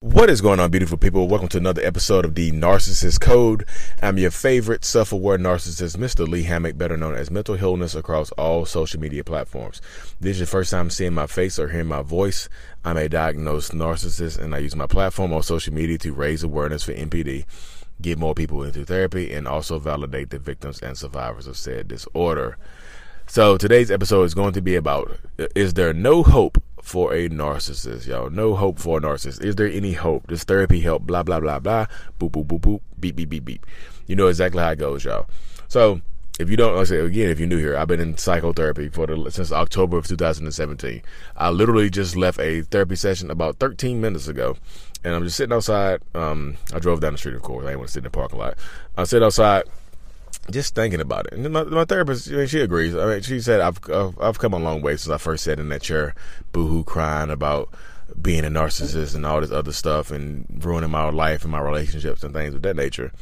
What is going on, beautiful people? Welcome to another episode of the Narcissists' Code. I'm your favorite self aware narcissist, Mr. Lee Hammock, better known as Mental Healness across all social media platforms. This is your first time seeing my face or hearing my voice. I'm a diagnosed narcissist, and I use my platform on social media to raise awareness for NPD, get more people into therapy, and also validate the victims and survivors of said disorder. So today's episode is going to be about is there no hope for a narcissist, y'all? No hope for a narcissist. Is there any hope? Does therapy help? Blah blah blah blah. Boop boop boop boop. Beep beep beep beep. You know exactly how it goes, y'all. So if you don't, like I say again, if you're new here, I've been in psychotherapy for the since October of 2017. I literally just left a therapy session about 13 minutes ago, and I'm just sitting outside. Um, I drove down the street, of course. I didn't want to sit in the parking lot. I sit outside just thinking about it. And my, my therapist, I mean, she agrees. I mean, she said I've I've come a long way since I first sat in that chair, boohoo, crying about being a narcissist and all this other stuff and ruining my life and my relationships and things of that nature.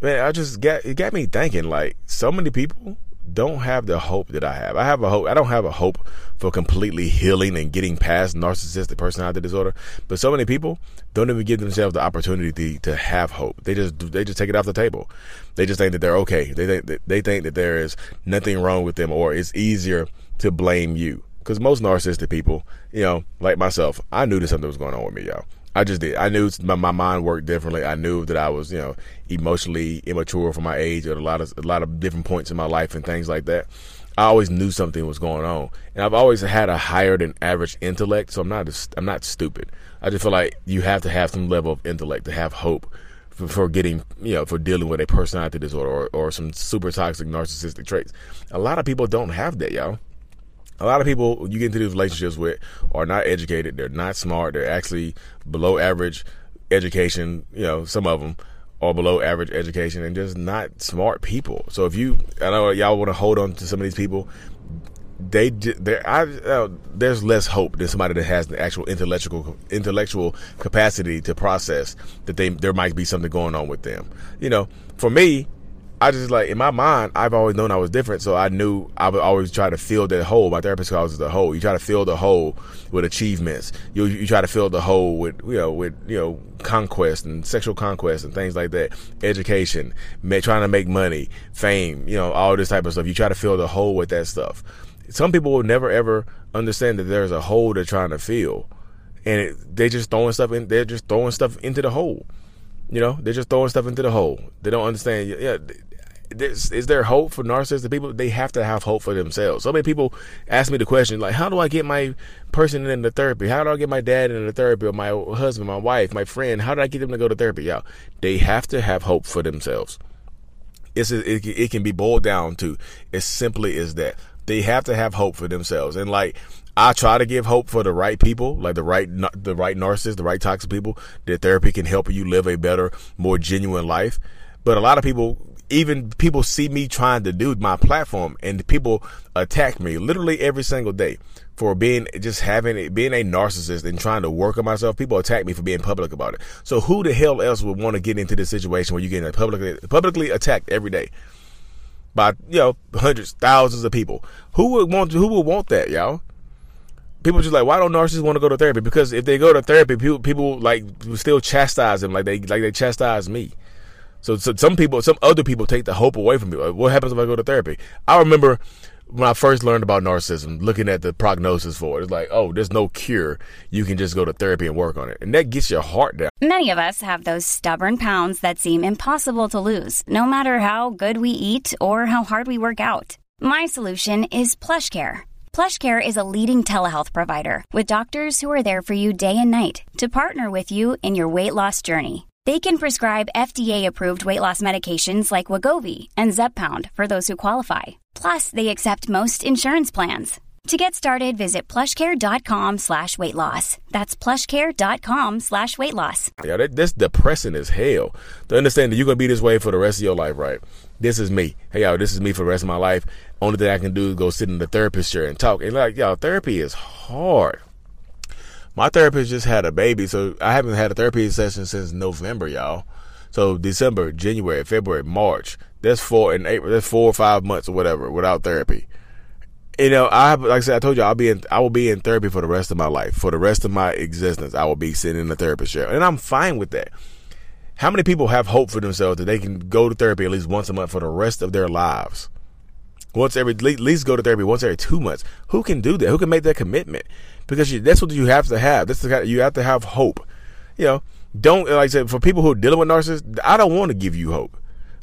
Man, I just got it got me thinking. Like so many people don't have the hope that I have. I have a hope. I don't have a hope for completely healing and getting past narcissistic personality disorder. But so many people don't even give themselves the opportunity to have hope. They just they just take it off the table. They just think that they're okay. They think that, they think that there is nothing wrong with them, or it's easier to blame you. Because most narcissistic people, you know, like myself, I knew that something was going on with me, y'all. I just did. I knew my, my mind worked differently. I knew that I was, you know, emotionally immature for my age at a lot of a lot of different points in my life and things like that. I always knew something was going on, and I've always had a higher than average intellect. So I'm not I'm not stupid. I just feel like you have to have some level of intellect to have hope for, for getting, you know, for dealing with a personality disorder or, or some super toxic narcissistic traits. A lot of people don't have that, y'all a lot of people you get into these relationships with are not educated. They're not smart. They're actually below average education. You know, some of them are below average education and just not smart people. So if you, I know y'all want to hold on to some of these people. They, there, I, uh, there's less hope than somebody that has the actual intellectual intellectual capacity to process that they there might be something going on with them. You know, for me, I just like in my mind, I've always known I was different, so I knew I would always try to fill that hole. My therapist calls it the hole. You try to fill the hole with achievements. You you try to fill the hole with you know with you know conquest and sexual conquest and things like that. Education, trying to make money, fame, you know all this type of stuff. You try to fill the hole with that stuff. Some people will never ever understand that there's a hole they're trying to fill, and it, they just throwing stuff in. They're just throwing stuff into the hole. You know, they're just throwing stuff into the hole. They don't understand. Yeah, is there hope for narcissistic people? They have to have hope for themselves. So many people ask me the question, like, how do I get my person into therapy? How do I get my dad into therapy or my husband, my wife, my friend? How do I get them to go to therapy? Y'all, they have to have hope for themselves. It's it, it can be boiled down to as simply as that. They have to have hope for themselves. And like, I try to give hope for the right people, like the right, the right narcissists, the right toxic people, that therapy can help you live a better, more genuine life. But a lot of people even people see me trying to do my platform and people attack me literally every single day for being just having being a narcissist and trying to work on myself. People attack me for being public about it. So who the hell else would want to get into this situation where you're getting publicly publicly attacked every day by you know hundreds, thousands of people? Who would want who would want that, y'all? People just like, why don't narcissists want to go to therapy? Because if they go to therapy, people people like still chastise them like they like they chastise me. So, so some people, some other people take the hope away from me. What happens if I go to therapy? I remember when I first learned about narcissism, looking at the prognosis for it, it's like, oh, there's no cure. You can just go to therapy and work on it. And that gets your heart down. Many of us have those stubborn pounds that seem impossible to lose, no matter how good we eat or how hard we work out. My solution is PlushCare. PlushCare is a leading telehealth provider with doctors who are there for you day and night to partner with you in your weight loss journey. They can prescribe FDA-approved weight loss medications like Wegovy and Zepbound for those who qualify. Plus, they accept most insurance plans. To get started, visit plushcare.com slash weight loss. That's plushcare.com slash weight loss. Yeah, that, that's depressing as hell. To understand that you're going to be this way for the rest of your life, right? This is me. Hey, y'all, this is me for the rest of my life. Only thing I can do is go sit in the therapist chair and talk. And like, y'all, therapy is hard. My therapist just had a baby, so I haven't had a therapy session since November, y'all. So December, January, February, March. That's four and April. That's four or five months or whatever without therapy. you know, I have, like I said, I told you I'll be in I will be in therapy for the rest of my life. For the rest of my existence, I will be sitting in a therapist chair. And I'm fine with that. How many people have hope for themselves that they can go to therapy at least once a month for the rest of their lives? Once every, at least go to therapy once every two months. Who can do that? Who can make that commitment? Because you, that's what you have to have. That's the kind, you have to have hope. You know, don't like I said for people who are dealing with narcissists. I don't want to give you hope.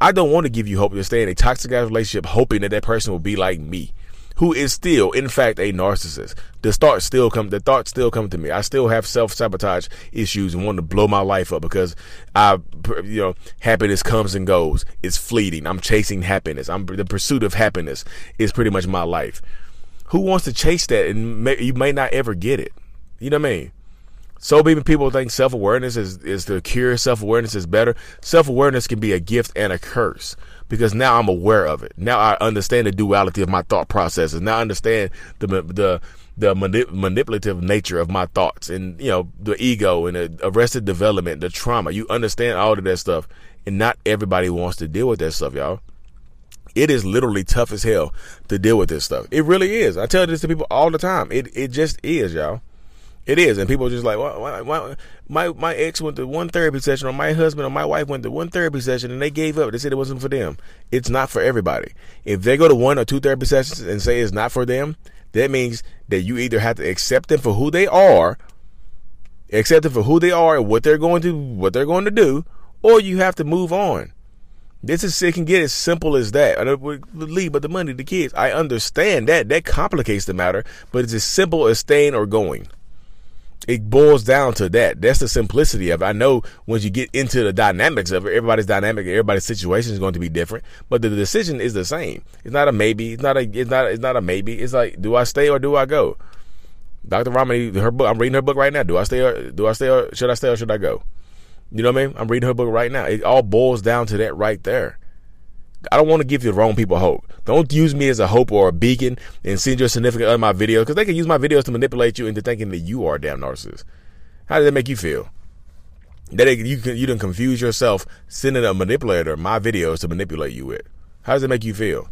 I don't want to give you hope to stay in a toxic relationship, hoping that that person will be like me who is still, in fact, a narcissist. The thoughts still come. The thoughts still come to me. I still have self sabotage issues and want to blow my life up because I, you know, happiness comes and goes. It's fleeting. I'm chasing happiness. I'm the pursuit of happiness is pretty much my life. Who wants to chase that and may, you may not ever get it? You know what I mean? So many people think self awareness is, is the cure, self awareness is better. Self awareness can be a gift and a curse because now I'm aware of it. Now I understand the duality of my thought processes. Now I understand the the the manip- manipulative nature of my thoughts and you know the ego and the arrested development, the trauma. You understand all of that stuff, and not everybody wants to deal with that stuff, y'all. It is literally tough as hell to deal with this stuff. It really is. I tell this to people all the time. It it just is, y'all. It is, and people are just like, why, why, my my ex went to one therapy session, or my husband or my wife went to one therapy session, and they gave up. They said it wasn't for them. It's not for everybody. If they go to one or two therapy sessions and say it's not for them, that means that you either have to accept them for who they are, accept them for who they are and what they're going to what they're going to do, or you have to move on. This is it can get as simple as that. I don't leave, but the money, the kids. I understand that. That complicates the matter, but it's as simple as staying or going it boils down to that. That's the simplicity of it. I know once you get into the dynamics of it, everybody's dynamic, everybody's situation is going to be different, but the decision is the same. It's not a maybe. It's not a. It's not. It's not a maybe. It's like, do I stay or do I go? Dr. Ramani, her book. I'm reading her book right now. Do I stay or do I stay or should I stay or should I go? You know what I mean? I'm reading her book right now. It all boils down to that right there. I don't want to give the wrong people hope. Don't use me as a hope or a beacon and send your significant other my videos because they can use my videos to manipulate you into thinking that you are a damn narcissist. How does that make you feel? That you can you didn't confuse yourself sending a manipulator my videos to manipulate you with. How does it make you feel?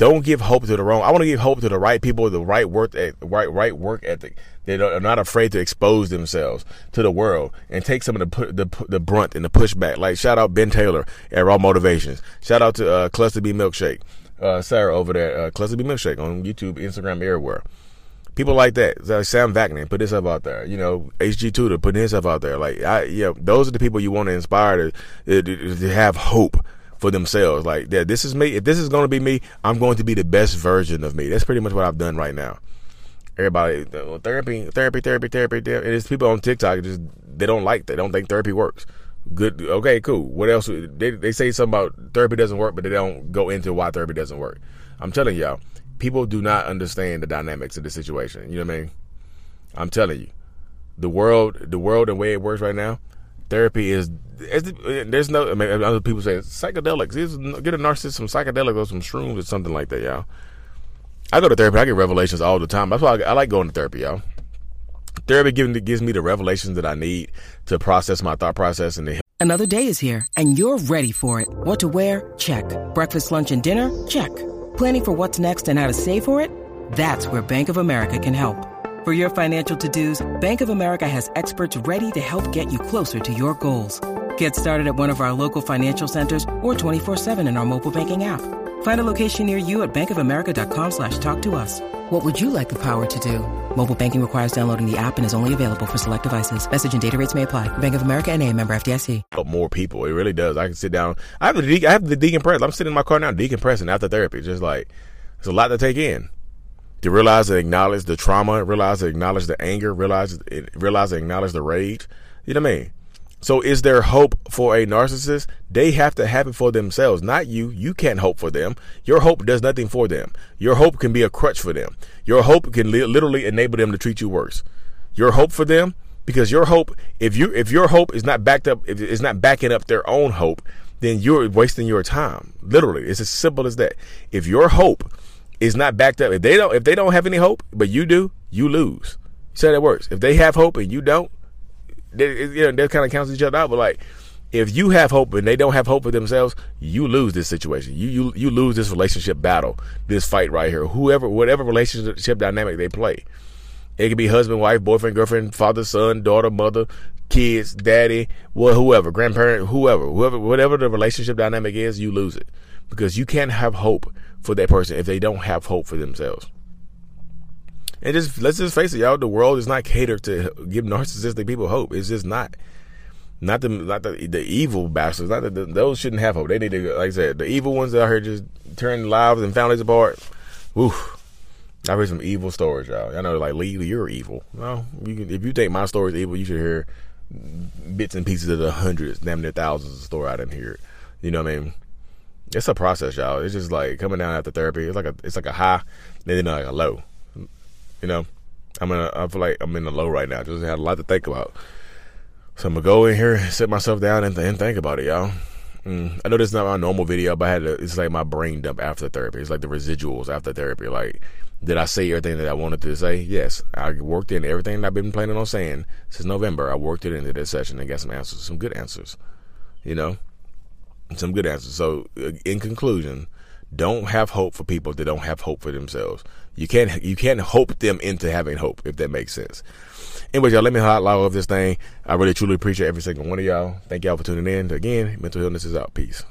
Don't give hope to the wrong. I want to give hope to the right people, the right work, right right work ethic. They are not afraid to expose themselves to the world and take some of the the, the brunt and the pushback. Like shout out Ben Taylor at Raw Motivations. Shout out to uh, Cluster B Milkshake, uh, Sarah over there, uh, Cluster B Milkshake on YouTube, Instagram, everywhere. People like that, like Sam Vaknin, put himself out there. You know, HG Tudor putting himself out there. Like, I, know, those are the people you want to inspire to, to, to have hope for themselves. Like that, this is me. If this is going to be me, I'm going to be the best version of me. That's pretty much what I've done right now. Everybody, therapy, therapy, therapy, therapy. And it's people on TikTok just they don't like. They don't think therapy works. Good. Okay. Cool. What else? They they say something about therapy doesn't work, but they don't go into why therapy doesn't work. I'm telling y'all, people do not understand the dynamics of the situation. You know what I mean? I'm telling you, the world, the world, and way it works right now, therapy is there's no. I mean, other people say psychedelics. Is Get a narcissist some psychedelics or some shrooms or something like that, y'all. I go to therapy. I get revelations all the time. That's why I, I like going to therapy, y'all. Therapy gives, gives me the revelations that I need to process my thought process and to Another day is here, and you're ready for it. What to wear? Check. Breakfast, lunch, and dinner? Check. Planning for what's next and how to save for it? That's where Bank of America can help. For your financial to-dos, Bank of America has experts ready to help get you closer to your goals. Get started at one of our local financial centers or 24-7 in our mobile banking app. Find a location near you at bankofamerica.com slash talk to us. What would you like the power to do? Mobile banking requires downloading the app and is only available for select devices. Message and data rates may apply. Bank of America and a member FDIC. More people. It really does. I can sit down. I have the, de- I have the decompress. I'm sitting in my car now decompressing after therapy. Just like, it's a lot to take in. To realize and acknowledge the trauma, realize and acknowledge the anger, realize, realize and acknowledge the rage. You know what I mean? So is there hope for a narcissist? They have to have it for themselves, not you. You can't hope for them. Your hope does nothing for them. Your hope can be a crutch for them. Your hope can li- literally enable them to treat you worse. Your hope for them, because your hope, if you if your hope is not backed up, if it's not backing up their own hope, then you're wasting your time. Literally, it's as simple as that. If your hope is not backed up, if they don't if they don't have any hope, but you do, you lose. How that works. If they have hope and you don't, they, you know, kind of cancel each other out. But like, if you have hope and they don't have hope for themselves, you lose this situation. You you you lose this relationship battle, this fight right here. Whoever, whatever relationship dynamic they play, it could be husband, wife, boyfriend, girlfriend, father, son, daughter, mother, kids, daddy, well, whoever, grandparent, whoever, whoever, whatever the relationship dynamic is, you lose it because you can't have hope for that person if they don't have hope for themselves. And just let's just face it, y'all. The world is not catered to give narcissistic people hope. It's just not. Not the not the the evil bastards. Not the, those shouldn't have hope. They need to, like I said, the evil ones out here just turning lives and families apart. Woo. I've heard some evil stories, y'all. I know, like Lee, you're evil. Well, you can, if you think my story is evil, you should hear bits and pieces of the hundreds, damn near thousands of story I didn't hear. You know what I mean? It's a process, y'all. It's just like coming down after therapy. It's like a it's like a high, then like a low. You know, I'm in a, I feel like I'm in the low right now. Just had a lot to think about. So I'm gonna go in here, sit myself down, and, th- and think about it, y'all. Mm. I know this is not my normal video, but I had to, it's like my brain dump after therapy. It's like the residuals after therapy. Like, did I say everything that I wanted to say? Yes, I worked in everything I've been planning on saying since November. I worked it into this session and got some answers, some good answers. You know, some good answers. So, uh, in conclusion, don't have hope for people that don't have hope for themselves. You can't you can't hope them into having hope if that makes sense. Anyway, y'all, let me highlight of this thing. I really truly appreciate every single one of y'all. Thank y'all for tuning in. Again, Mental Healness is out. Peace.